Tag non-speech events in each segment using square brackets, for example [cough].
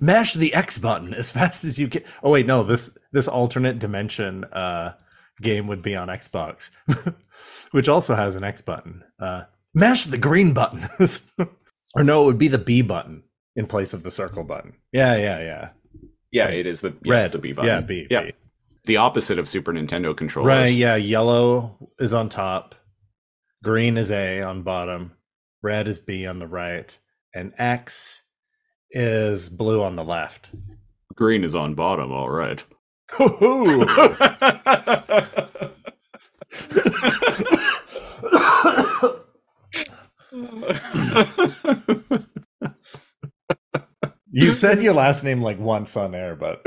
mash the X button as [laughs] fast as you can. Oh wait, no this this alternate dimension uh, game would be on Xbox, [laughs] which also has an X button. Uh, mash the green button, [laughs] or no, it would be the B button in place of the circle button. Yeah, yeah, yeah. Yeah, it is the yes, Red, the B button. Yeah, B. Yeah, B. the opposite of Super Nintendo controllers. Right, yeah. Yellow is on top, green is A on bottom, red is B on the right, and X is blue on the left. Green is on bottom. All right. [laughs] You said your last name like once on air, but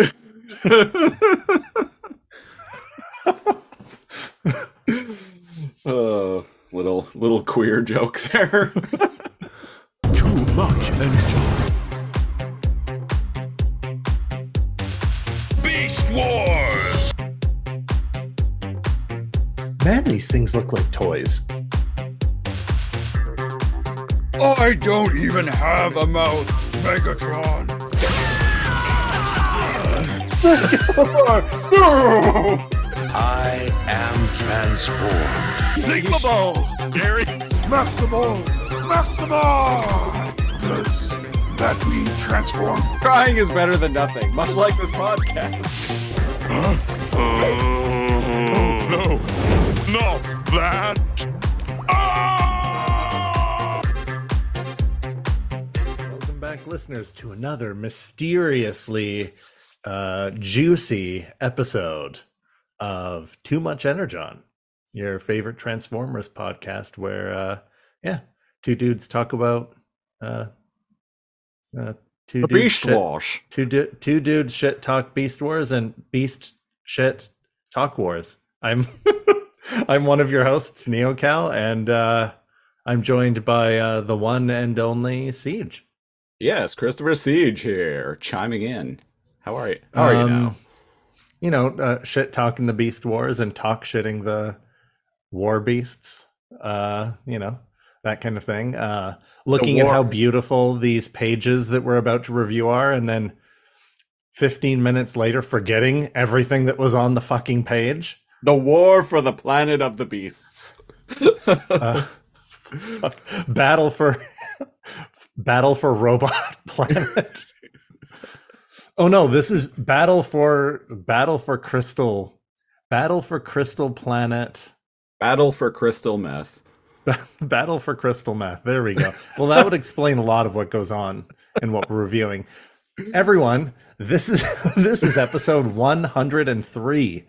oh, [laughs] little little queer joke there. [laughs] Too much energy. Man, these things look like toys. I don't even have a mouth, Megatron. no! I am transformed. Sigma balls, Gary. Maximal, Maximal. Does that mean transform? Crying is better than nothing, much like this podcast. No, not uh, that. Ah! Welcome back, listeners, to another mysteriously uh, juicy episode of Too Much Energon, your favorite Transformers podcast, where, uh, yeah, two dudes talk about uh, uh, two The dudes Beast shit- Wash. Two, du- two dudes shit talk Beast Wars and Beast shit talk wars. I'm [laughs] [laughs] I'm one of your hosts, NeoCal, and uh, I'm joined by uh, the one and only Siege. Yes, Christopher Siege here, chiming in. How are you? How are you Um, now? You know, uh, shit talking the Beast Wars and talk shitting the War Beasts. Uh, you know, that kind of thing. Uh, looking at how beautiful these pages that we're about to review are, and then 15 minutes later, forgetting everything that was on the fucking page. The war for the planet of the beasts. Uh. Battle for Battle for Robot [laughs] Planet. oh no, this is Battle for Battle for Crystal Battle for Crystal Planet. Battle for crystal meth. [laughs] Battle for Crystal Meth. There we go. Well, that would explain a lot of what goes on in what we're reviewing. Everyone, this is [laughs] this is episode 103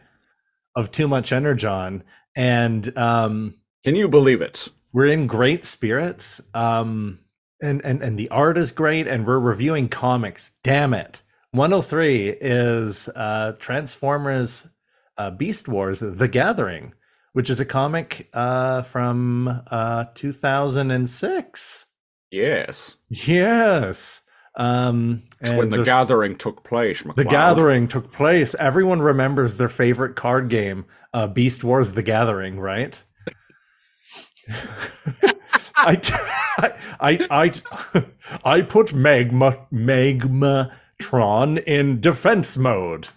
of Too Much Energon and um Can you believe it? we're in great spirits. Um and and and the art is great and we're reviewing comics. Damn it. 103 is uh transformers uh beast wars the gathering which is a comic uh from uh 2006 Yes. yes um and when the gathering took place. the gathering took place. Everyone remembers their favorite card game uh beast wars the gathering right? [laughs] I, I i i i put magma magmatron in defense mode.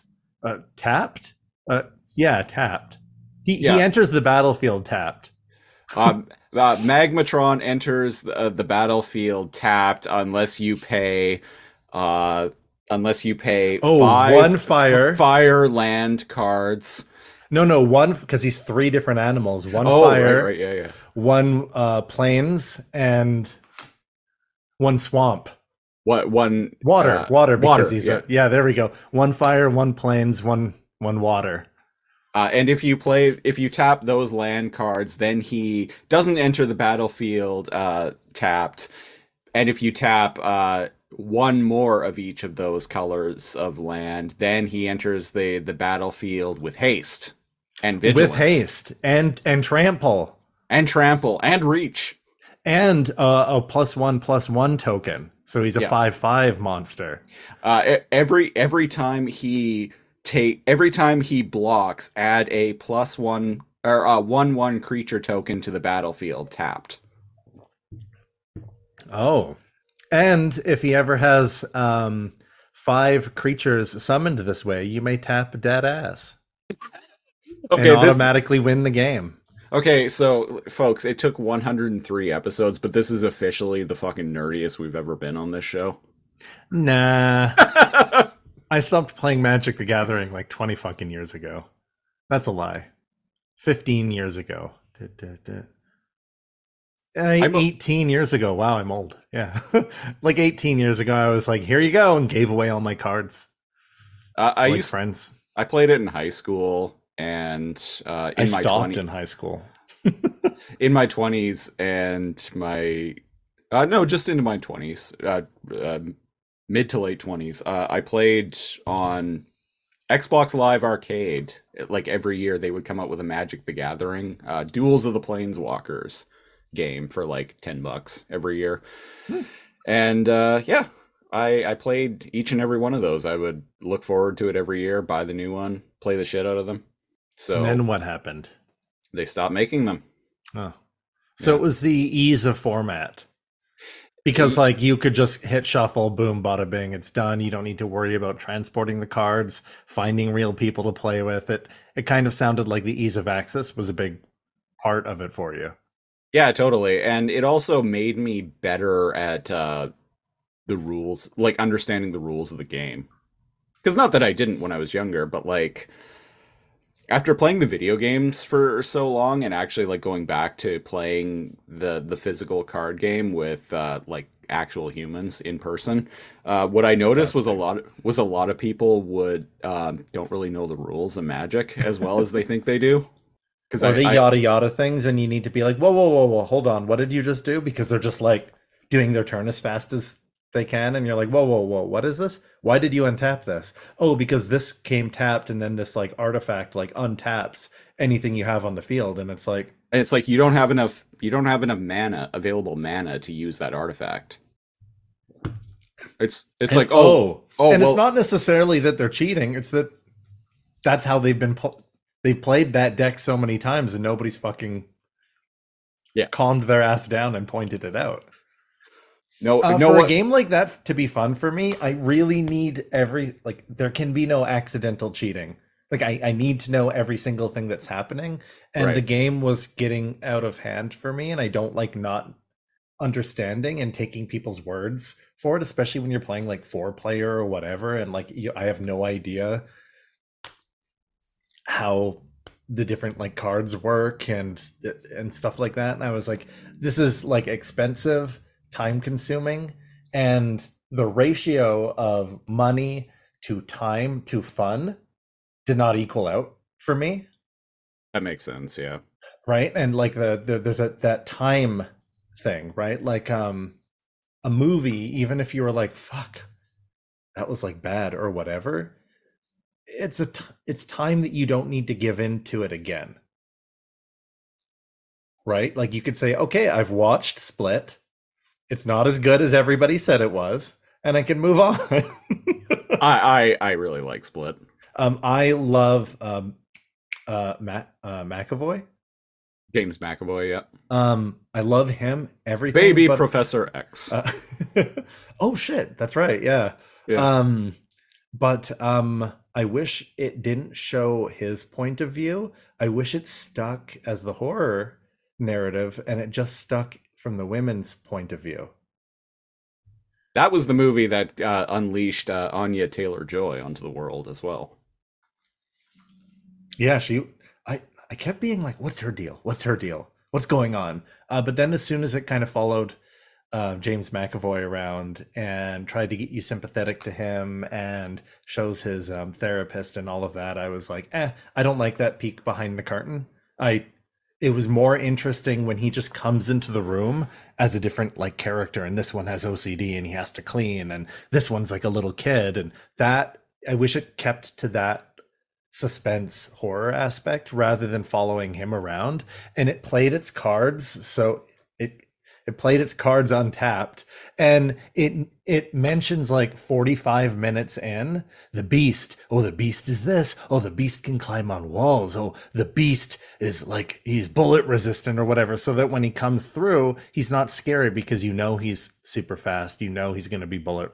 Uh tapped? Uh yeah tapped. He, Yeah. he enters the battlefield tapped um, uh, Magmatron enters the, uh, the battlefield tapped unless you pay, uh, unless you pay Oh, five one fire. fire land cards. no no one because he's three different animals one Oh, right, fire right, yeah, yeah. one uh plains and one swamp What one water uh, water because water, he's yeah. a, yeah there we go one fire one plains one one water Uh, and if you play, if you tap those land cards, then he doesn't enter the battlefield uh, tapped. And if you tap uh, one more of each of those colors of land, then he enters the the battlefield with haste and vigilance, with haste and and trample and trample and reach. and uh, a plus one plus one token so he's a Yeah. five five monster Uh, every every time he take every time he blocks, add a plus one or a one one creature token to the battlefield tapped. oh and if he ever has um five creatures summoned this way, you may tap dead ass [laughs] Okay, and this automatically win the game. Okay, so folks, it took 103 episodes, but this is officially the fucking nerdiest we've ever been on this show. Nah. [laughs] I stopped playing Magic the Gathering like 20 fucking years ago. That's a lie. 15 years ago. Da, da, da. Uh, I'm a- 18 years ago. Wow, I'm old. Yeah. [laughs] like 18 years ago, I was like, here you go, and gave away all my cards. Uh, I like used friends. I played it in high school and uh, I in my stopped 20, in high school. [laughs] in my 20s and my uh, no, just into my 20s, uh, um mid to late 20s. Uh, I played on Xbox Live Arcade. Like every year, they would come out with a Magic the Gathering, uh, Duels of the Planeswalkers game for like 10 bucks every year. Hmm. And uh, yeah, I, I played each and every one of those. I would look forward to it every year, buy the new one, play the shit out of them. So and then what happened? they stopped making them. Oh. So Yeah. it was the ease of format. Because like you could just hit shuffle, boom, bada bing, it's done. You don't need to worry about transporting the cards, finding real people to play with. It it kind of sounded like the ease of access was a big part of it for you. Yeah, totally. And it also made me better at uh, the rules, like understanding the rules of the game. Because not that I didn't when I was younger, but like after playing the video games for so long and actually like going back to playing the the physical card game with uh, like actual humans in person, uh, what I noticed was a lot was a lot of people would um, don't really know the rules of Magic as well as they think they do. [laughs] Because Or the yada yada things, and you need to be like, whoa, whoa, whoa, whoa, hold on, what did you just do? Because they're just like doing their turn as fast as they can, and you're like, whoa, whoa, whoa, what is this? Why did you untap this? Oh, because this came tapped, and then this like artifact like untaps anything you have on the field, and it's like, And it's like you don't have enough you don't have enough mana, available mana to use that artifact. It's it's And- like oh oh, oh and well, it's not necessarily that they're cheating; it's that that's how they've been. Pl- they've played that deck so many times, and nobody's fucking Yeah. calmed their ass down and pointed it out. No Uh, no for a game like that to be fun for me, I really need every like there can be no accidental cheating. Like I, I need to know every single thing that's happening. And the game was getting out of hand for me, and I don't like not understanding and taking people's words for it, especially when you're playing like four player or whatever, and like you, I have no idea how the different like cards work and and stuff like that. And I was like, this is like expensive, time consuming, and the ratio of money to time to fun did not equal out for me. That makes sense, yeah. right? And like the, the there's a that time thing right? Like um a movie even if you were like fuck that was like bad or whatever it's a t- it's time that you don't need to give in to it again. Right? Like you could say okay i've watched split it's not as good as everybody said it was and i can move on [laughs] I, I I really like Split. um i love um uh matt uh mcavoy James McAvoy, yeah. um i love him everything Baby but- Professor X. Uh, [laughs] oh shit, that's right. Yeah. Yeah. Um but um I wish it didn't show his point of view. I wish it stuck as the horror narrative and it just stuck from the women's point of view. that was the movie that uh, unleashed uh, Anya Taylor Joy onto the world as well. Yeah, she I I kept being like what's her deal? What's her deal? What's going on? Uh but then as soon as it kind of followed uh, James McAvoy around and tried to get you sympathetic to him and shows his um, therapist and all of that. I was like, eh, I don't like that peek behind the curtain. I, it was more interesting when he just comes into the room as a different like character, and this one has OCD and he has to clean, and this one's like a little kid, and that I wish it kept to that suspense horror aspect rather than following him around, and it played its cards so it played its cards untapped and it it mentions like 45 minutes in the beast oh the beast is this oh the beast can climb on walls oh the beast is like he's bullet resistant or whatever so that when he comes through he's not scary because you know he's super fast you know he's going to be bullet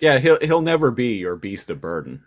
Yeah, he'll he'll never be your beast of burden.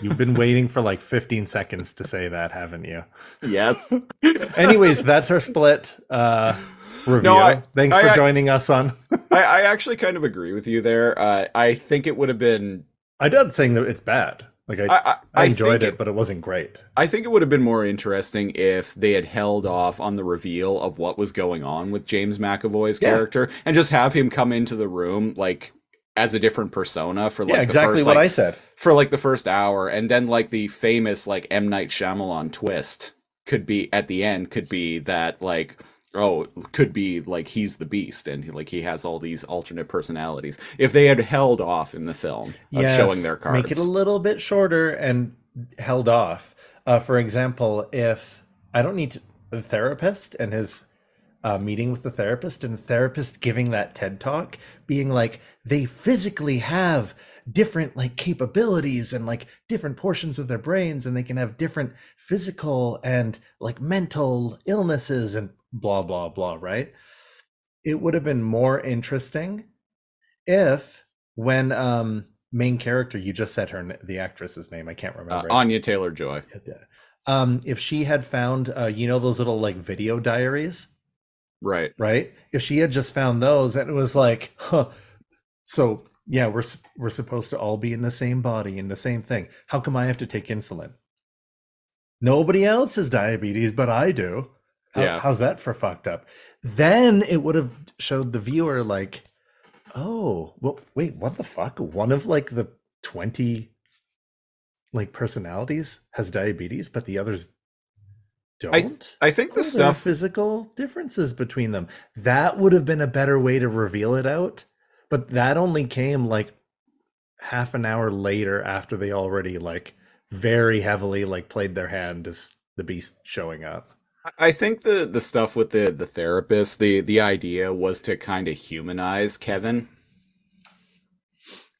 You've been waiting for like 15 seconds to say that, haven't you? Yes. [laughs] Anyways, that's our split uh, review. No, I- Thanks I- for I- joining us on. [laughs] I, I actually kind of agree with you there. Uh, I think it would have been. I'm not saying that it's bad. Like I, I, I, I enjoyed think it, but it wasn't great. I think it would have been more interesting if they had held off on the reveal of what was going on with James McAvoy's Yeah. character and just have him come into the room like as a different persona for like yeah, the exactly first, what like, I said. for like the first hour, and then like the famous like M Night Shyamalan twist could be at the end could be that like oh could be like he's the beast and he, like he has all these alternate personalities. If they had held off in the film of showing their cards, Make it a little bit shorter and held off. Uh, for example, if I don't need to, the therapist and his uh, meeting with the therapist and the therapist giving that TED talk, being like, they physically have different like capabilities and like different portions of their brains and they can have different physical and like mental illnesses and blah blah blah right? It would have been more interesting if when um main character you just said her the actress's name i can't uh, remember. Anya Taylor Joy. um if she had found uh you know those little like video diaries Right. right? If she had just found those and it was like huh. So yeah we're we're supposed to all be in the same body in the same thing. How come i have to take insulin? Nobody else has diabetes but i do. How- Yeah. how's that for fucked up? Then it would have showed the viewer like oh well wait what the fuck? One of like the 20 like personalities has diabetes but the others don't I th- I think the Oh, stuff physical differences between them. That would have been a better way to reveal it out, but that only came like half an hour later after they already like very heavily like played their hand as the beast showing up. I think the the stuff with the the therapist, the the idea was to kind of humanize Kevin.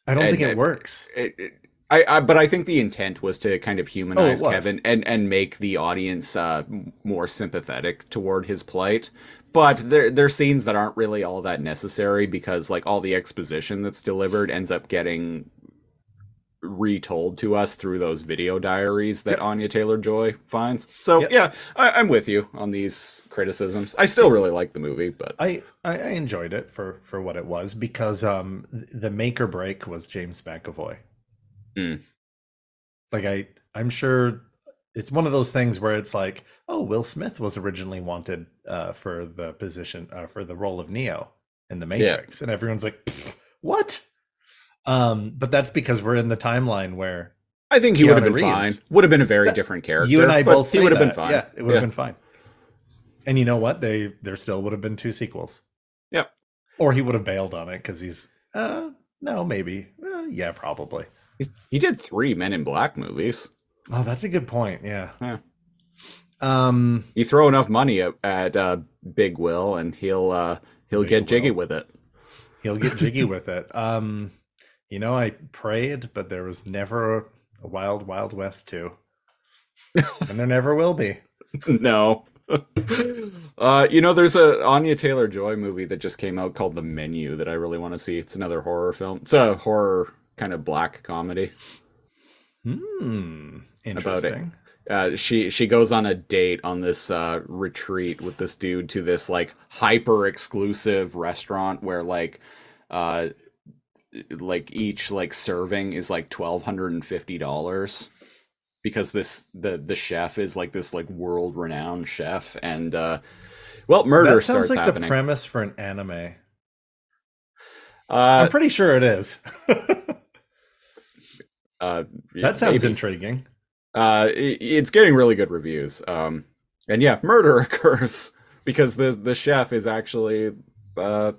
I don't And- think it and- works. It, it, I, I but I think the intent was to kind of humanize was. Kevin and and make the audience uh, more sympathetic toward his plight. But there there are scenes that aren't really all that necessary because like all the exposition that's delivered ends up getting retold to us through those video diaries that Anya Taylor Joy finds. So Yep. yeah, I, I'm with you on these criticisms. I still really like the movie, but I, I I enjoyed it for for what it was because um the make or break was James McAvoy. Mm. Like I I'm sure it's one of those things where it's like, oh, Will Smith was originally wanted uh for the position uh, for the role of Neo in the Matrix and everyone's like, [laughs] "What?" Um but that's because we're in the timeline where I think he would have been fine. Would have been a very That- different character. you and I both he would have been fine. Yeah, it would have Yeah. been fine. And you know what? They there still would have been two sequels. Yep. Or he would have bailed on it because he's uh no, maybe. Uh, yeah, probably. He's, he did three Men in Black movies. Oh, that's a good point. Yeah. Yeah. Um You throw enough money at, at uh, Big Will, and he'll uh, he'll Big get jiggy Will. with it. he'll get jiggy [laughs] with it. Um you know, I prayed, but there was never a, wild, wild west too. and there never will be. [laughs] no. [laughs] uh, you know, there's a Anya Taylor Joy movie that just came out called The Menu that I really want to see. It's another horror film. It's a horror kind of black comedy. Hmm. Interesting. uh, she she goes on a date on this uh, retreat with this dude to this like hyper exclusive restaurant where like uh like each like serving is like twelve hundred and fifty dollars because this the the chef is like this like world renowned chef and uh well murder that sounds starts like happening the premise for an anime. uh, I'm pretty sure it is. [laughs] uh that sounds maybe. intriguing. uh i- it's getting really good reviews um and yeah murder [laughs] occurs because the the chef is actually uh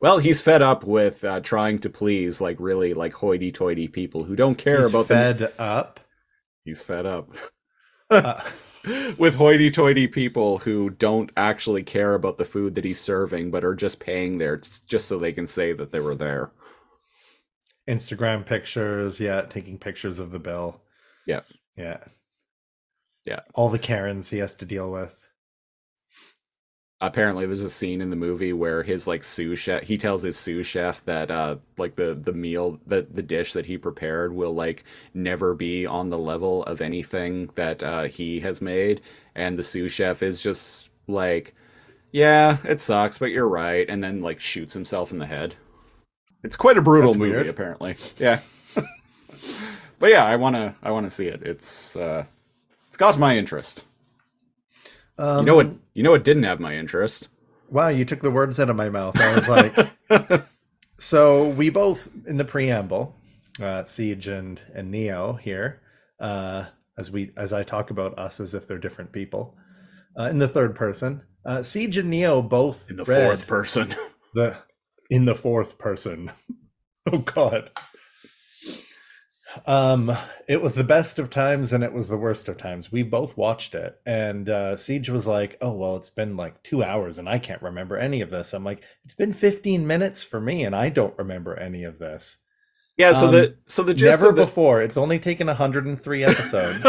well he's fed up with uh trying to please like really like hoity-toity people who don't care He's about the fed up. he's fed up Uh, [laughs] with hoity-toity people who don't actually care about the food that he's serving but are just paying there just so they can say that they were there Instagram pictures, yeah, taking pictures of the bill. Yeah. Yeah. Yeah. All the Karens he has to deal with. apparently there's a scene in the movie where his like sous chef he tells his sous chef that uh like the the meal that the dish that he prepared will like never be on the level of anything that uh he has made and the sous chef is just like yeah it sucks but you're right and then like shoots himself in the head it's quite a brutal That's movie weird. apparently yeah [laughs] but yeah i want to i want to see it it's uh it's got my interest Um, you know what you know what didn't have my interest Wow, you took the words out of my mouth. I was like, [laughs] so we both in the preamble, uh, Siege and and Neo here, uh, as we as I talk about us as if they're different people, uh, in the third person. Uh, Siege and Neo both in the read fourth person [laughs] the in the fourth person. [laughs] oh God. Um, it was the best of times and it was the worst of times. We both watched it, and uh, Siege was like, "Oh well, it's been like two hours and I can't remember any of this." I'm like, "It's been 15 minutes for me and I don't remember any of this." Yeah, so Um, the so the gist Never the, before. It's only taken 103 episodes.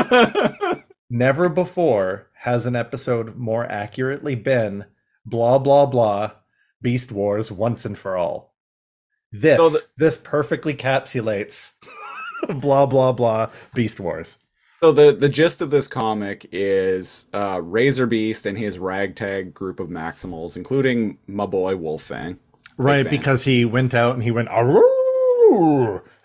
[laughs] Never before has an episode more accurately been blah blah blah Beast Wars once and for all. This So the- this perfectly capsulates [laughs] blah blah blah Beast Wars. so the the gist of this comic is uh, Razorbeast and his ragtag group of Maximals, including my boy Wolfang. Right, because he went out and he went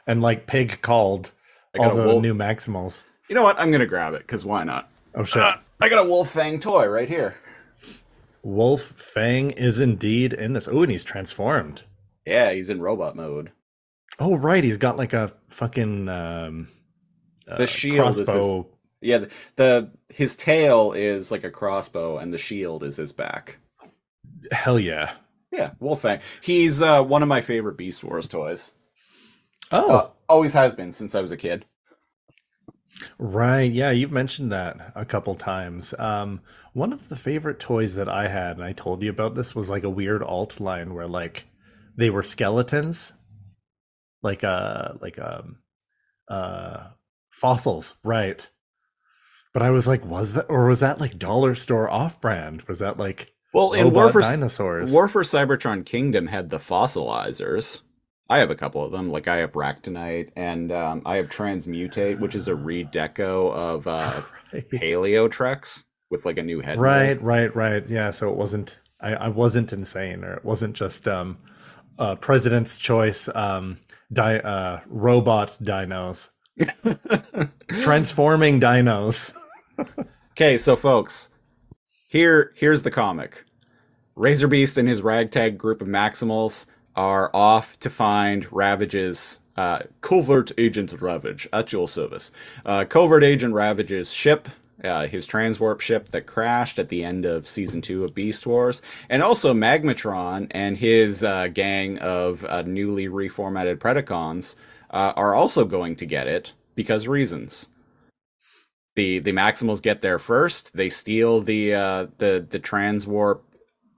and like pig called I got all a the wolf- new Maximals. You know what? I'm gonna grab it because why not? Oh shit. Uh, I got a Wolfang toy right here. Wolfang is indeed in this. Oh, and he's transformed. Yeah, he's in robot mode. Oh right, he's got like a fucking um The uh, shield is his- Yeah, the, the his tail is like a crossbow, and the shield is his back. Hell yeah. Yeah, Wolfang. He's uh, one of my favorite Beast Wars toys. Oh, Uh, always has been since I was a kid. Right. Yeah, you've mentioned that a couple times. Um, one of the favorite toys that I had, and I told you about this, was like a weird alt line where like they were skeletons, like uh like um uh fossils, right? But I was like, was that or was that like dollar store off brand? Was that like Well, in War for dinosaurs? War for Cybertron Kingdom had the fossilizers. I have a couple of them. Like I have Ractonite and um, I have Transmutate, which is a redeco of uh, [laughs] right. Paleotrex with like a new head. Right, right, right. Yeah, so it wasn't I, I wasn't insane or it wasn't just um uh president's choice um di- uh robot dinos. [laughs] Transforming dinos. [laughs] Okay, so folks, here here's the comic. Razorbeast and his ragtag group of Maximals are off to find Ravage's uh, covert agent Ravage at your service. Uh, covert agent Ravage's ship, uh, his transwarp ship that crashed at the end of season two of Beast Wars, and also Magmatron and his uh, gang of uh, newly reformatted Predacons uh, are also going to get it because reasons the the Maximals get there first. They steal the uh, the the transwarp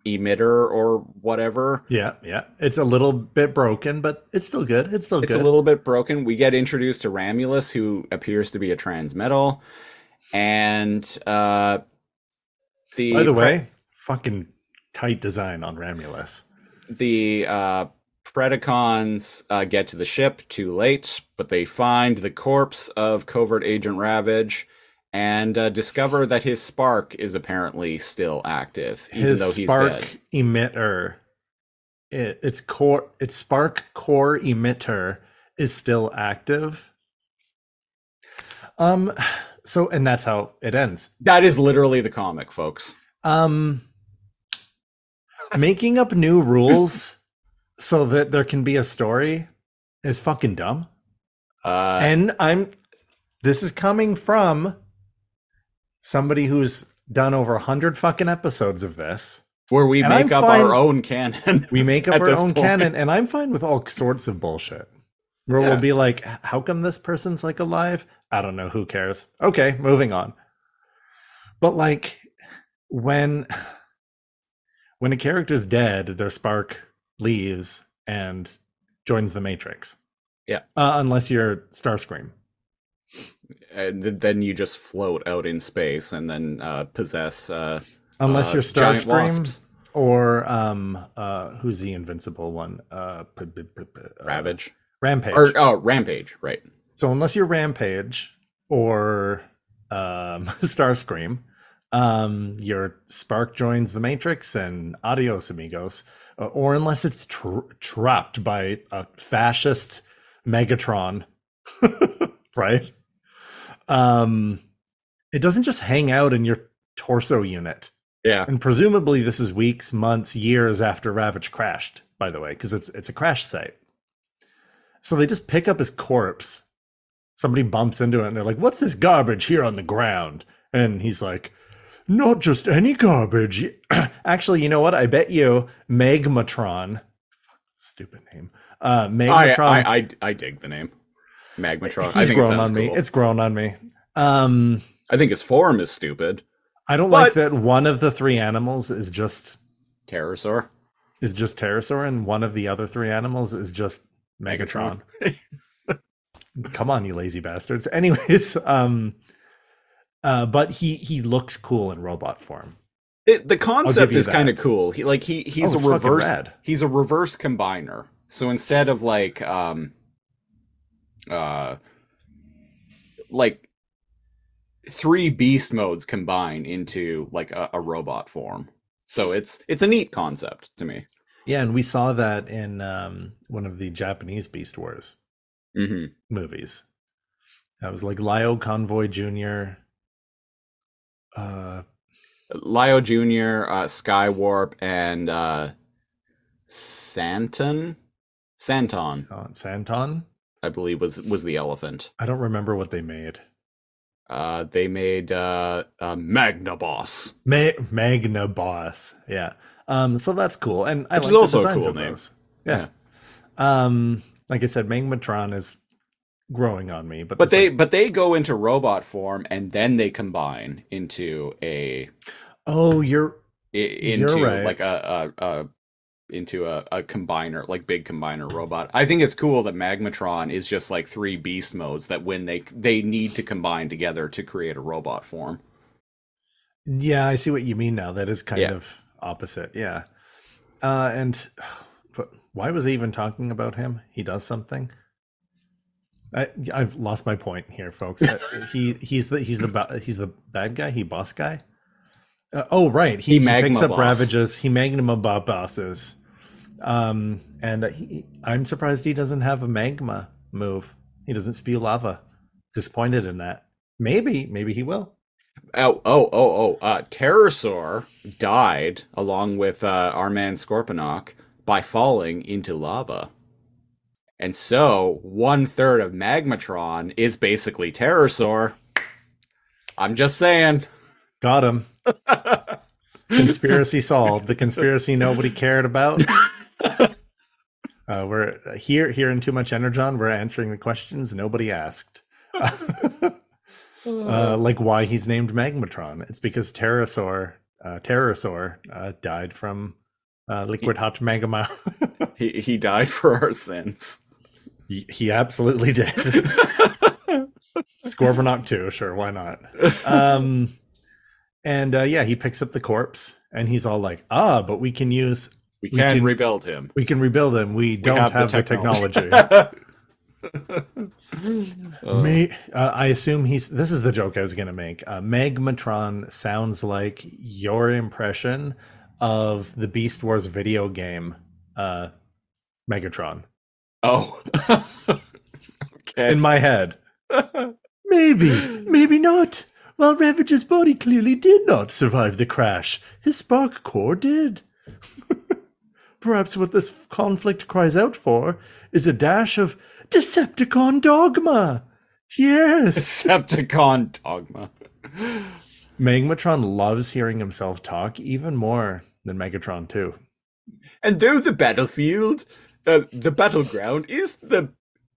emitter or whatever. Yeah, yeah. It's a little bit broken, but it's still good. It's still good. It's good. a little bit broken. We get introduced to Ramulus, who appears to be a transmetal, and uh, the By the pre- way, fucking tight design on Ramulus. the uh, Predacons uh, get to the ship too late, but they find the corpse of covert agent Ravage. And uh, discover that his spark is apparently still active, even His though he's spark dead. emitter it, its core its spark core emitter is still active. Um so and that's how it ends. That is literally the comic, folks. Um making up new rules [laughs] so that there can be a story is fucking dumb. Uh, and I'm this is coming from somebody who's done over a hundred fucking episodes of this. where we and make I'm up fine- our own canon. We make [laughs] up our own point. canon, and I'm fine with all sorts of bullshit. Where Yeah. we'll be like, how come this person's like alive? I don't know, who cares? Okay, moving on. But like when [sighs] when a character's dead, their spark leaves and joins the matrix. Yeah. Uh, unless you're Starscream. And th- then you just float out in space and then uh, possess. Uh, Unless uh, you're Starscream, or um, uh, who's the invincible one? Uh, p- p- p- Ravage. Rampage. Or oh, Rampage, right. So unless you're Rampage or um, [laughs] Starscream, um, your Spark joins the Matrix and adios amigos, uh, or unless it's tr- trapped by a fascist Megatron, [laughs] right? Um, it doesn't just hang out in your torso unit, Yeah. and presumably this is weeks, months, years after Ravage crashed. By the way, because it's it's a crash site. So they just pick up his corpse. Somebody bumps into it and they're like, What's this garbage here on the ground? And he's like, Not just any garbage. [clears throat] Actually, you know what? I bet you Magmatron, stupid name, uh, I, Magmatron, I, I, I dig the name. Magmatron. I think grown on me. cool. It's grown on me. Um, I think his form is stupid. I don't like that one of the three animals is just Terrorsaur. is just Terrorsaur and one of the other three animals is just Megatron. [laughs] Come on, you lazy bastards. Anyways, um uh but he he looks cool in robot form. It, the concept is kind of cool. He like he he's Oh, a reverse he's a reverse combiner. So instead of like um uh like three beast modes combine into like a, a robot form. So it's it's a neat concept to me. Yeah, and we saw that in um one of the Japanese Beast Wars hmm movies. That was like Lio Convoy Jr. Uh Lio Jr., uh, Skywarp, and uh, Santon, Santon, Santon. I believe was was the elephant. I don't remember what they made. Uh, they made uh, uh, Magnaboss. Ma- Magnaboss. Yeah. Um, so that's cool. And I Which like is the also a cool of name. those. Yeah. Um, like I said, Magmatron is growing on me, but But they like- but they go into robot form and then they combine into a oh, you're i- into right. like a, a, a into a, a combiner like big combiner robot. I think it's cool that Magmatron is just like three beast modes that when they they need to combine together to create a robot form. yeah, I see what you mean now. That is kind Yeah. of opposite. Yeah. Uh, and [sighs] but why was I even talking about him? He does something. I, I've lost my point here, folks. [laughs] Uh, he he's the he's the he's the bad guy. He boss guy. Uh, oh right, he, He he picks up boss. ravages. He magma bo- bosses. Um, and uh, he, I'm surprised he doesn't have a magma move. He doesn't spew lava. Disappointed in that. Maybe maybe he will. Oh, oh, oh, oh. Uh, Terrorsaur died along with uh, our man Scorponok by falling into lava. And so one third of Magmatron is basically Terrorsaur. I'm just saying. Got him. Conspiracy [laughs] solved. The conspiracy nobody cared about. [laughs] Uh, we're here here in Too Much Energon. We're answering the questions nobody asked. [laughs] uh, like why he's named Magmatron. It's because Terrorsaur, uh, Terrorsaur, uh, died from uh, liquid hot magma. He, he died for our sins. he, he absolutely did. Scorponok too, sure, why not? Um, and uh, yeah, he picks up the corpse and he's all like, "Ah, but we can use, we we can can- rebuild him. we can rebuild him. We don't have have, the the technology." Uh, [laughs] May, uh, I assume he's. This is the joke I was going to make. Uh, Magmatron sounds like your impression of the Beast Wars video game, uh, Megatron, oh. [laughs] okay. in my head. [laughs] maybe, maybe not. While Ravage's body clearly did not survive the crash, his spark core did. [laughs] Perhaps what this conflict cries out for is a dash of Decepticon dogma. Yes. [laughs] Decepticon dogma. Magmatron loves hearing himself talk even more than Megatron too. And though the battlefield, uh, the battleground is the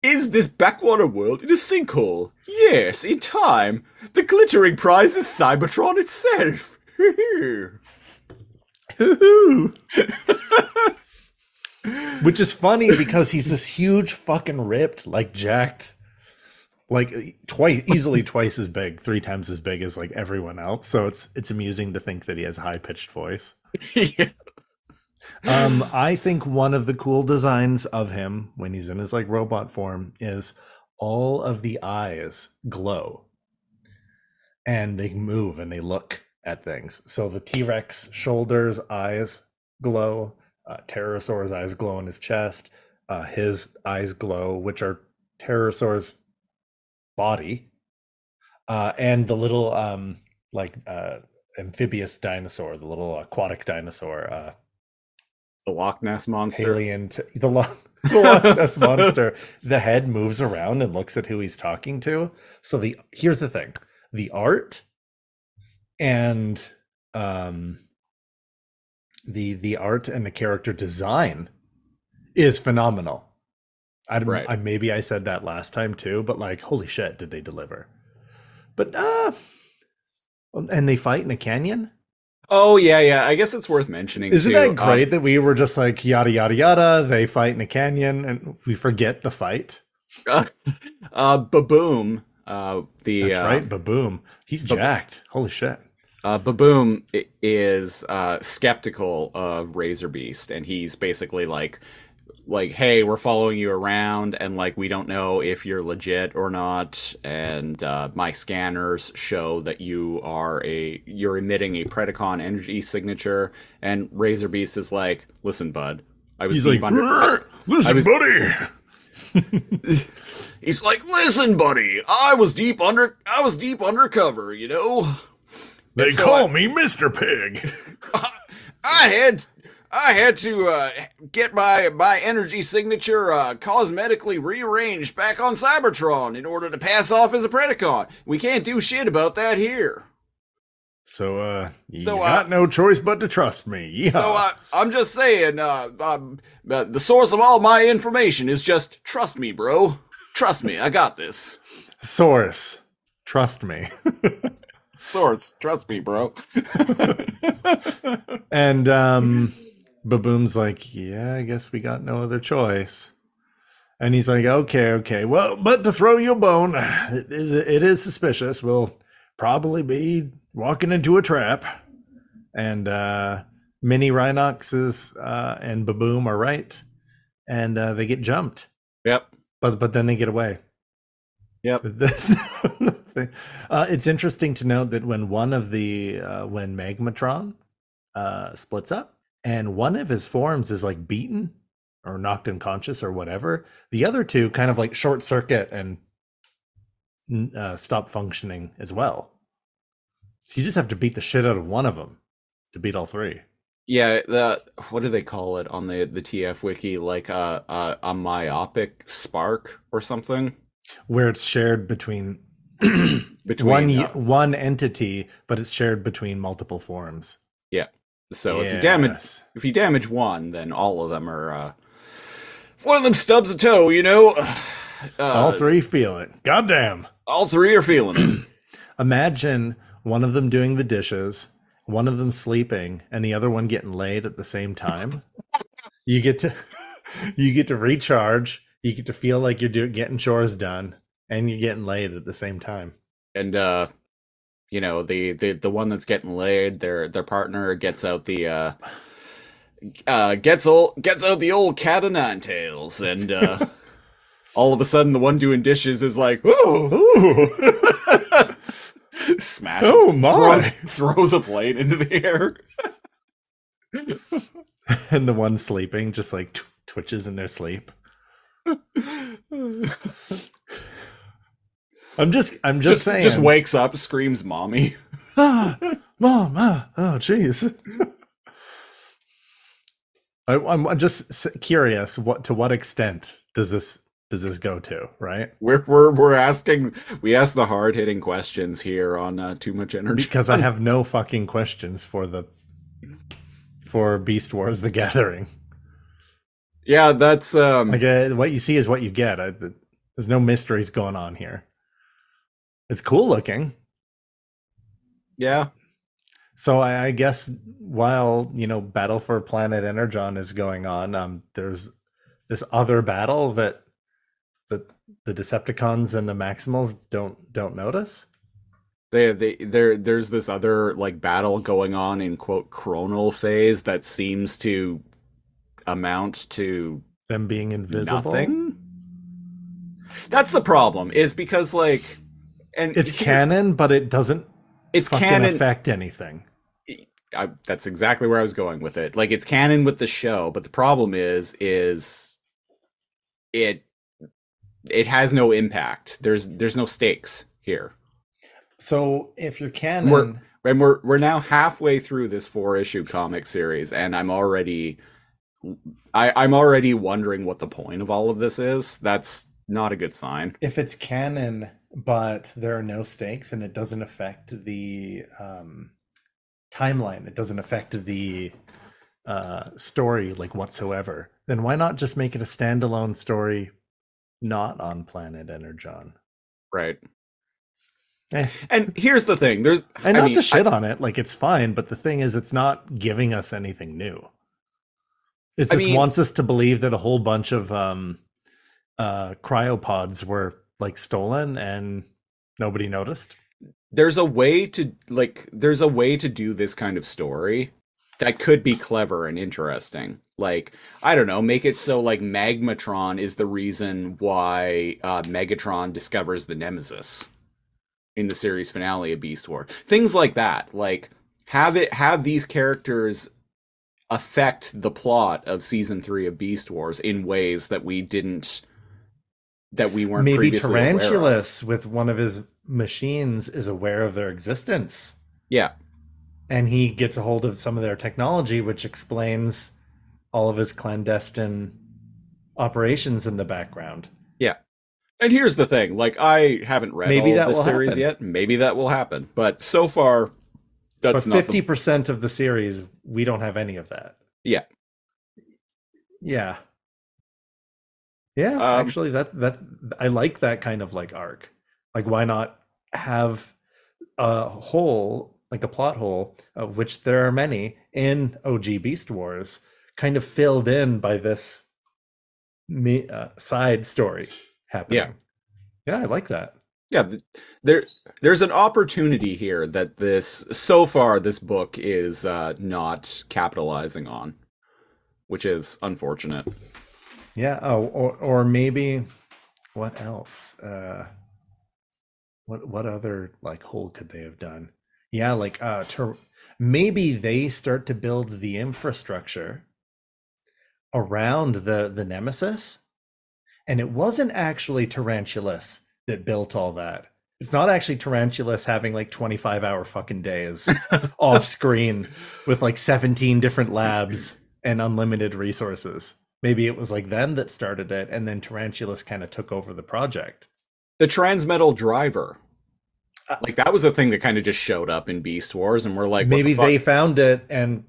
is this backwater world in a sinkhole. Yes, in time, the glittering prize is Cybertron itself. Which is funny because he's this huge fucking ripped, like jacked, like twice easily twice as big, three times as big as like everyone else. So it's it's amusing to think that he has a high pitched voice. [laughs] Yeah. Um, I think one of the cool designs of him when he's in his like robot form is all of the eyes glow and they move and they look at things. So the T Rex shoulders, eyes glow, uh, Terrorsaur's eyes glow in his chest, uh, his eyes glow, which are Terrorsaur's body, uh, and the little um, like uh, amphibious dinosaur, the little aquatic dinosaur, uh, The Loch Ness monster. alien, t- the Loch, [laughs] the Loch [laughs] Ness monster. The head moves around and looks at who he's talking to. So the here's the thing: the art and um, the the art and the character design is phenomenal. I, don't- Right. I maybe I said that last time too, but like, holy shit, did they deliver? But uh, and they fight in a canyon. Oh yeah, yeah. I guess it's worth mentioning. Isn't too. that Um, great that we were just like yada yada yada? They fight in a canyon and we forget the fight. [laughs] uh, Baboom, uh, the That's uh, right, Baboom. He's Ba- jacked. Holy shit. Uh, Baboom is uh, skeptical of Razorbeast, and he's basically like, like, hey, we're following you around, and like, we don't know if you're legit or not, and uh, my scanners show that you are a you're emitting a Predacon energy signature, and Razorbeast is like, listen, bud, I was like, under. Listen, was- buddy. [laughs] He's like, listen, buddy, I was deep under, I was deep undercover, you know. They so call I- me Mr. Pig. [laughs] I had I had to uh, get my my energy signature uh, cosmetically rearranged back on Cybertron in order to pass off as a Predacon. We can't do shit about that here. So uh you So, got uh, no choice but to trust me. Yeah. So uh, I'm just saying, uh, um, uh, the source of all my information is just trust me, bro. Trust me, I got this. Source. Trust me. Source, trust me, bro. [laughs] and um [laughs] Baboom's like, Yeah, I guess we got no other choice. And he's like, Okay, okay. Well, but to throw you a bone, it is it is suspicious. We'll probably be walking into a trap. And uh Mini Rhinoxes uh and Baboom are right. And uh they get jumped. Yep. But but then they get away. Yep. [laughs] Uh, it's interesting to note that when one of the uh, when Magmatron uh, splits up and one of his forms is like beaten or knocked unconscious or whatever, the other two kind of like short circuit and uh, stop functioning as well. So you just have to beat the shit out of one of them to beat all three. Yeah, the what do they call it on the the TF wiki? Like a a, a myopic spark or something Where it's shared between, between. one uh, one entity, but it's shared between multiple forms. So if you damage if you damage one, then all of them are. uh one of them stubs a toe, you know, [sighs] uh, all three feel it. Goddamn. all three are feeling it. [clears throat] Imagine one of them doing the dishes, one of them sleeping, and the other one getting laid at the same time. you get to [laughs] you get to recharge. You get to feel like you're doing getting chores done, and you're getting laid at the same time. and uh you know the the the one that's getting laid their their partner gets out the uh uh gets old gets out the old cat o' nine tails and uh [laughs] all of a sudden the one doing dishes is like ooh [laughs] smashes Oh, my. throws, [laughs] throws a plate into the air and the one sleeping just like tw- twitches in their sleep. I'm just I'm just, just saying. just wakes up screams mommy [laughs] ah, mom, ah, oh, jeez. [laughs] I'm just curious. What to what extent does this does this go to? Right? we're we're, we're asking we ask the hard-hitting questions here on uh, Too Much Energon Because I [laughs] have no fucking questions for the for Beast Wars: The Gathering. yeah that's um Like uh, what you see is what you get. I, there's no mysteries going on here. It's cool looking. yeah So I, I guess while you know Battle for Planet Energon is going on, um, there's this other battle that that the Decepticons and the Maximals don't don't notice. they they there there's this other like battle going on in quote chronal phase that seems to amount to Them being invisible. nothing. That's the problem. Is because like, and It's here- canon, but it doesn't It's fucking canon. affect anything. I, that's exactly where I was going with it. Like it's canon with the show, but the problem is, is it it has no impact. There's there's no stakes here. So if you're canon, We're- and we're we're now halfway through this four issue comic series and i'm already I, i'm already wondering what the point of all of this is that's not a good sign if it's canon, but there are no stakes and it doesn't affect the um, timeline. It doesn't affect the uh, story like whatsoever. Then why not just make it a standalone story, not on Planet Energon? right Eh. and here's the thing there's And I not mean, to shit on it, like it's fine. But the thing is, it's not giving us anything new. It I just mean- wants us to believe that a whole bunch of um, uh, cryopods were like stolen and nobody noticed. there's a way to like there's a way to do this kind of story that could be clever and interesting like i don't know make it so like magmatron is the reason why uh, megatron discovers the nemesis in the series finale of beast war things like that like have it have these characters affect the plot of season three of beast wars in ways that we didn't that we weren't maybe previously aware of. Tarantulas with one of his machines is aware of their existence. yeah and he gets a hold of some of their technology, which explains all of his clandestine operations in the background. Yeah. And here's the thing, like I haven't read Maybe all that of the series happen. yet. Maybe that will happen. But so far that's but not fifty the, percent of the series, we don't have any of that. Yeah. Yeah. Yeah, Um, actually that that's I like that kind of like arc. Like why not have a hole, like a plot hole, of which there are many in OG Beast Wars, kind of filled in by this me uh, side story happening. Yeah. Yeah, I like that. Yeah, th- there there's an opportunity here that this so far this book is uh not capitalizing on, which is unfortunate. Yeah. Oh, or or maybe what else? Uh what what other like hole could they have done? Yeah, like uh ter- maybe they start to build the infrastructure around the the nemesis and it wasn't actually tarantulas that built all that it's not actually tarantulas having like 25 hour fucking days [laughs] off screen with like 17 different labs and unlimited resources maybe it was like them that started it and then tarantulas kind of took over the project The transmetal driver. Uh, Like that was a thing that kind of just showed up in Beast Wars and we're like maybe the they found it and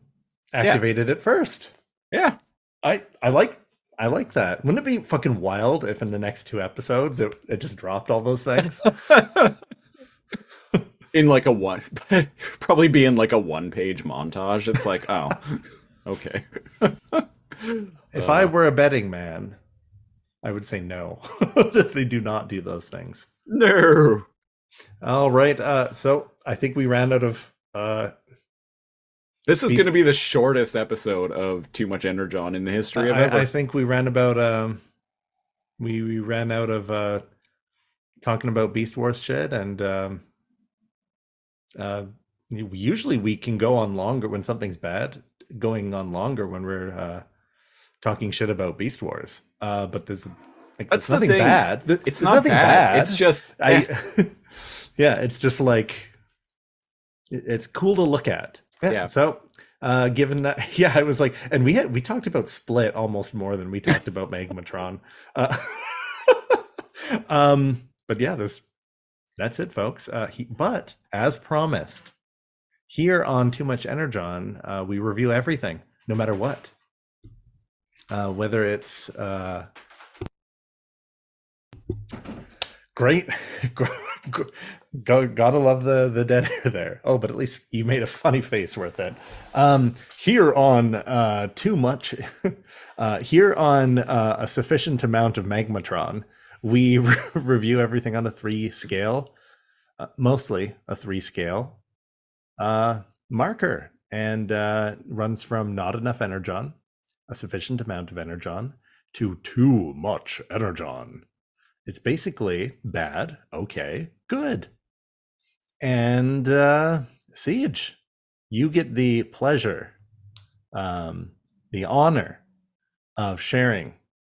activated it first Yeah. I I like I like that. Wouldn't it be fucking wild if in the next two episodes it, it just dropped all those things? [laughs] [laughs] in like a one [laughs] probably be in like a one page montage. It's like, oh, okay. If Uh. I were a betting man, I would say no. [laughs] that they do not do those things. No. All right. Uh, so I think we ran out of. Uh, This is going to be the shortest episode of Too Much Energon in the history of ever. I, I think we ran about. Um, we we ran out of uh, talking about Beast Wars shit, and um, uh, usually we can go on longer when something's bad. Going on longer when we're uh, talking shit about Beast Wars. Uh, but there's like That's there's nothing thing. bad. It's there's not nothing bad. It's just eh. I, [laughs] yeah, it's just like it's cool to look at. Yeah. So, uh, given that, [laughs] yeah, I was like, and we had we talked about Split almost more than we talked about Magmatron. Uh, [laughs] um, but yeah, there's that's it, folks. Uh, he, but as promised, here on Too Much Energon, uh, we review everything, no matter what. Uh, whether it's uh, great, [laughs] Go, gotta love the the dead [laughs] air there. Oh, but at least you made a funny face worth it. Um, here on uh, too much, [laughs] uh, here on uh, a sufficient amount of Magmatron, we re- review everything on a three scale, uh, mostly a three scale uh, marker, and uh, runs from not enough energon a sufficient amount of energon to too much energon. It's basically bad, okay, good. And uh, Siege, you get the pleasure, um, the honor of sharing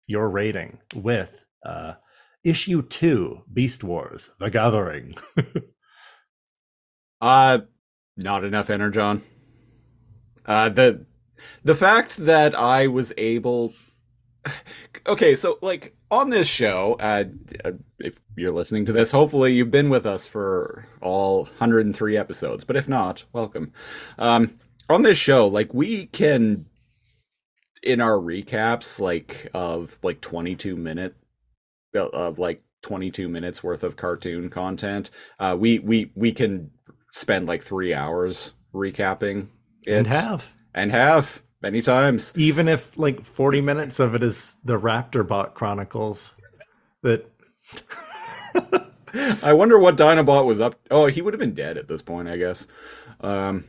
your rating with uh, issue two, Beast Wars: The Gathering. [laughs] Uh not enough energon. Uh the the fact that I was able Okay, so like on this show, uh, if you're listening to this, hopefully you've been with us for all 103 episodes, but if not, welcome. Um on this show, like we can in our recaps like of like 22 minute of like 22 minutes worth of cartoon content, uh we we we can spend like three hours recapping it and have. And have many times. Even if like 40 minutes of it is the Raptor Bot Chronicles that [laughs] I wonder what Dinobot was up. Oh, he would have been dead at this point, I guess. Um.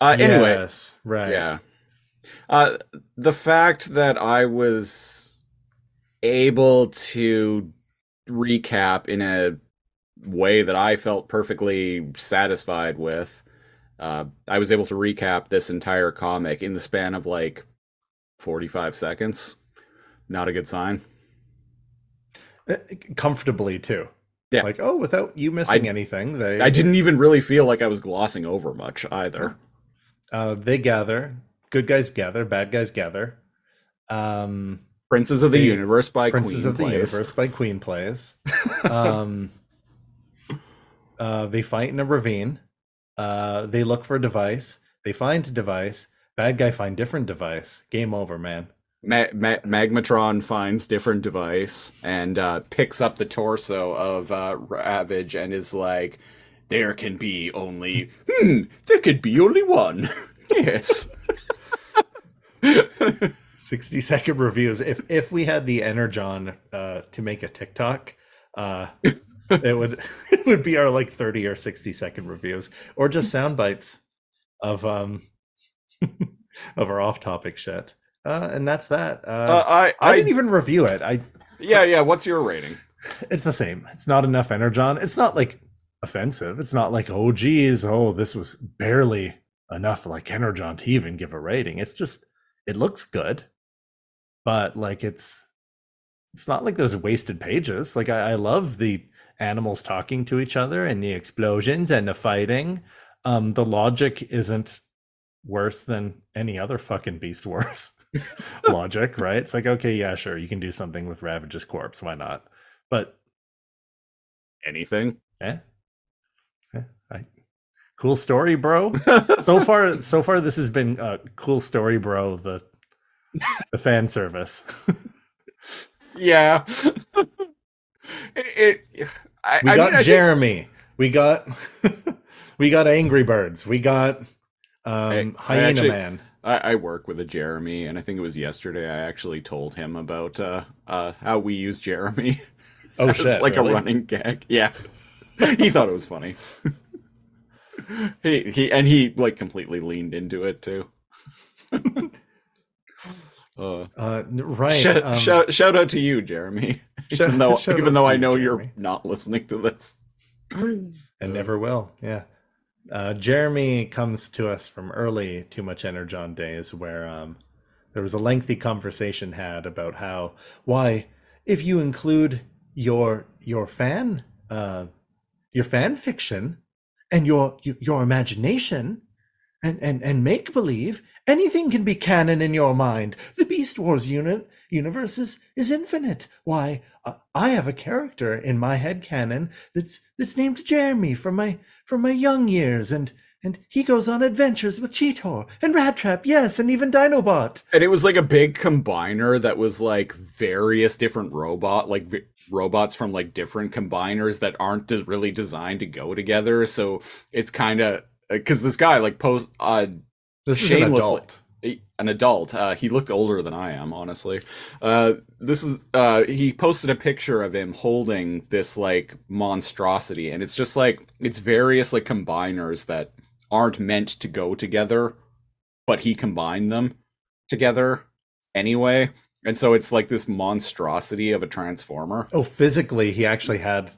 Uh, anyway, Yes, right. yeah. Uh, the fact that I was able to recap in a way that I felt perfectly satisfied with, uh, I was able to recap this entire comic in the span of like 45 seconds. Not a good sign. Uh, Comfortably too. Yeah. Like, oh, without you missing anything, they I didn't even really feel like I was glossing over much either. uh they gather. Good guys gather, bad guys gather. Um Princes of the They- Universe by Princes Queen of the. Universe by Queen plays. [laughs] Um, uh, they fight in a ravine. Uh, they look for a device. They find a device. Bad guy find different device. Game over, man. Ma- Ma- Magmatron finds different device and uh, picks up the torso of uh, Ravage and is like, "There can be only [laughs] hmm. There could be only one. [laughs] yes." Sixty second reviews. If if we had the energon uh, to make a TikTok, uh, it would [laughs] it would be our like thirty or sixty second reviews, or just sound bites of um [laughs] of our off topic shit. Uh, and that's that. Uh, Uh, I, I, I, didn't even review it. I yeah, yeah. What's your rating? [laughs] it's the same. It's not enough energon. It's not like offensive. It's not like, oh geez, oh, this was barely enough like energon to even give a rating. It's just it looks good. But like it's it's not like those wasted pages. Like I, I love the animals talking to each other and the explosions and the fighting. Um the logic isn't worse than any other fucking beast wars [laughs] [laughs] logic, right? It's like, okay, yeah, sure, you can do something with Ravage's corpse. Why not? But Anything? eh, eh I, cool story, bro. so [laughs] far, so far, this has been uh, cool story, bro. The the fan service. yeah. It. it I, We I got mean, I think- Jeremy. We got [laughs] we got Angry Birds. We got um, I- I Hyena actually- Man. I, I work with a Jeremy, and I think it was yesterday. I actually told him about uh, uh, how we use Jeremy. [laughs] Oh It's shit! like really? a running gag. Yeah, [laughs] he thought it was funny. he he and he like completely leaned into it too. uh, Uh, right. shout, um, shout shout out to you, Jeremy. Shout- even though shout even out though I know Jeremy. you're not listening to this. [clears throat] and never will. Yeah. Uh, Jeremy comes to us from early Too Much Energon days where um, there was a lengthy conversation had about how why if you include your your fan uh, your fan fiction and your your, your imagination and and and make believe anything can be canon in your mind the beast wars unit universe is, is infinite why uh, i have a character in my head canon that's that's named jeremy from my from my young years and and he goes on adventures with cheetor and rattrap yes and even dinobot And it was like a big combiner that was like various different robot, like v- robots from like different combiners that aren't de- really designed to go together. So it's kind of because this guy like post uh this is an Shamelessly. An adult. Uh, he looked older than I am, honestly. Uh, this is uh, he posted a picture of him holding this like monstrosity, and it's just like it's various like combiners that aren't meant to go together, but he combined them together anyway. And so it's like this monstrosity of a transformer. Oh, physically, he actually had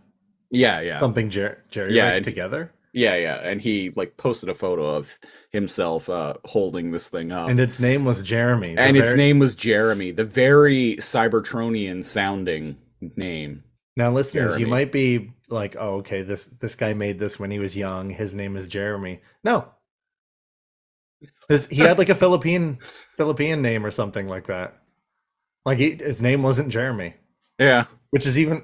Yeah, yeah. something Jer- Jerry Yeah, together, Yeah, yeah. And he like posted a photo of himself uh holding this thing up. and its name was Jeremy. and its name was Jeremy, the very Cybertronian sounding name. Now, listeners, you might be like, "Oh, okay, this this guy made this when he was young. His name is Jeremy." No, his, he had like a [laughs] Philippine Philippine name or something like that. Like he, his name wasn't Jeremy, Yeah, which is even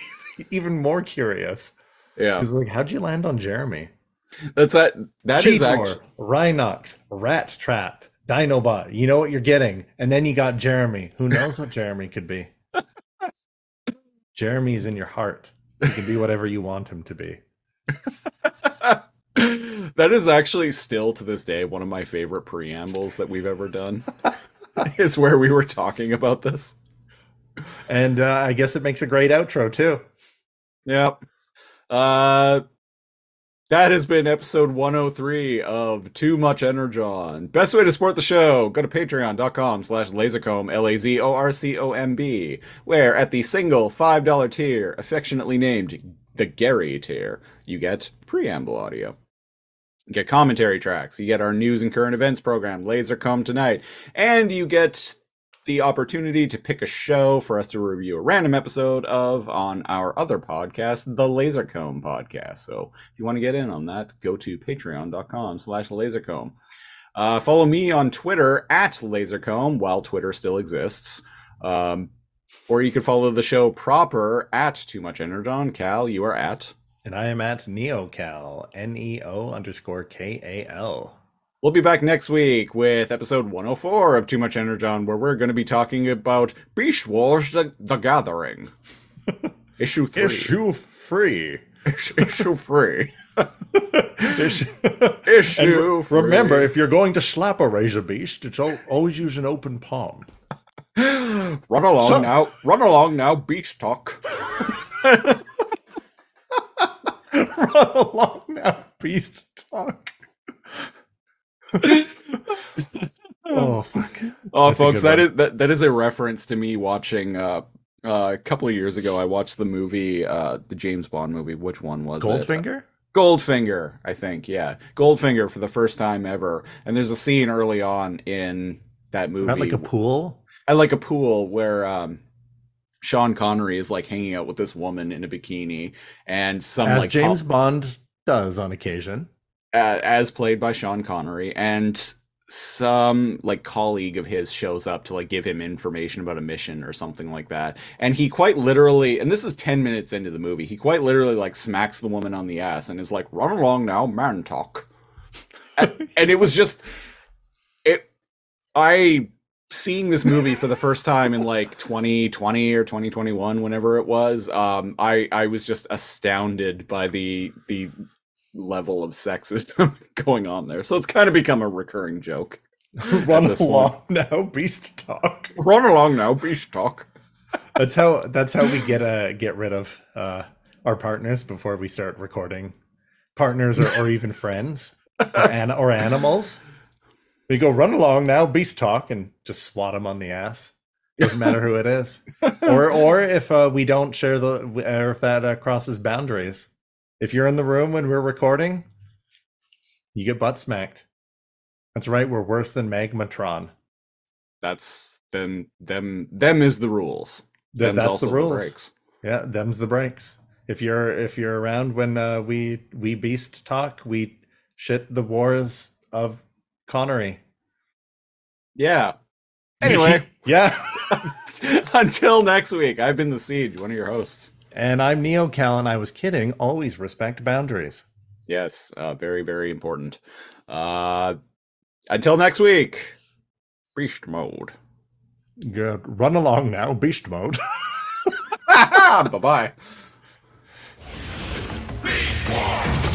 [laughs] even more curious. Yeah. Because like, how'd you land on Jeremy? That's that. That is Cheetor, actually Rhinox, Rat Trap, Dinobot. You know what you're getting, and then you got Jeremy. Who knows what Jeremy could be? [laughs] Jeremy's in your heart. He can be whatever you want him to be. [laughs] that is actually still to this day one of my favorite preambles that we've ever done. [laughs] is where we were talking about this. And uh, I guess it makes a great outro too. Yep. Uh that has been episode 103 of Too Much Energon. Best way to support the show, go to patreon.com slash lazorcomb, L-A-Z-O-R-C-O-M-B, where at the single $5 tier, affectionately named the Gary tier, you get preamble audio. You get commentary tracks, you get our news and current events program, Lazorcomb Tonight, and you get the opportunity to pick a show for us to review a random episode of on our other podcast, the Lazorcomb Podcast. So if you want to get in on that, go to patreon.com slash lazorcomb. Uh, follow me on Twitter at lazorcomb while Twitter still exists. Um, or you can follow the show proper at Too Much Energon. Kal, you are at. And I am at NeoKal, N E O underscore K A L. We'll be back next week with episode 104 of Too Much Energon, where we're going to be talking about Beast Wars The, the Gathering. [laughs] Issue 3. Issue free. Issue, 3. [laughs] Issue. [laughs] Issue free. Remember, if you're going to slap a Razorbeast, it's al- always use an open palm. [gasps] Run along So- now. Run along now, Beach Talk. Run along now, beast talk. Oh fuck! [laughs] Oh, That's folks, that is that, that is a reference to me watching uh, uh, a couple of years ago. I watched the movie, uh, the James Bond movie. Which one was it? Goldfinger. Goldfinger, I think. Yeah, Goldfinger for the first time ever. And there's a scene early on in that movie, like a pool. at like a pool where um, Sean Connery is like hanging out with this woman in a bikini, and some As like James pop- Bond does on occasion. Uh, as played by Sean Connery, and some like colleague of his shows up to like give him information about a mission or something like that. And he quite literally, and this is 10 minutes into the movie, he quite literally like smacks the woman on the ass and is like, run along now, man talk. and, [laughs] and it was just, it, I, seeing this movie for the first time in like 2020 or 2021 whenever it was um i i was just astounded by the the level of sexism [laughs] going on there. So it's kind of become a recurring joke. [laughs] Run this point. along [laughs] now, beast talk. Run along now, beast talk. That's how. That's how we get uh get rid of uh our partners before we start recording. Partners or, or even friends or, an, or animals. We go run along now, beast talk, and just swat them on the ass. Doesn't matter who it is, or or if uh, we don't share the, or if that uh, crosses boundaries. If you're in the room when we're recording, you get butt smacked. That's right. We're worse than Magmatron. That's them them them is the rules. Th- Them's that's also the rules. breaks. Yeah, them's the breaks. If you're if you're around when uh, we we beast talk, we shit the wars of Connery. Yeah. [laughs] Anyway, yeah. [laughs] until next week, I've been the Siege, one of your hosts. And I'm Neo Kal, and I was kidding. Always respect boundaries. Yes, uh, very, very important. Uh, until next week, beast mode. Good. Run along now, beast mode. [laughs] [laughs] bye bye. Beast Wars!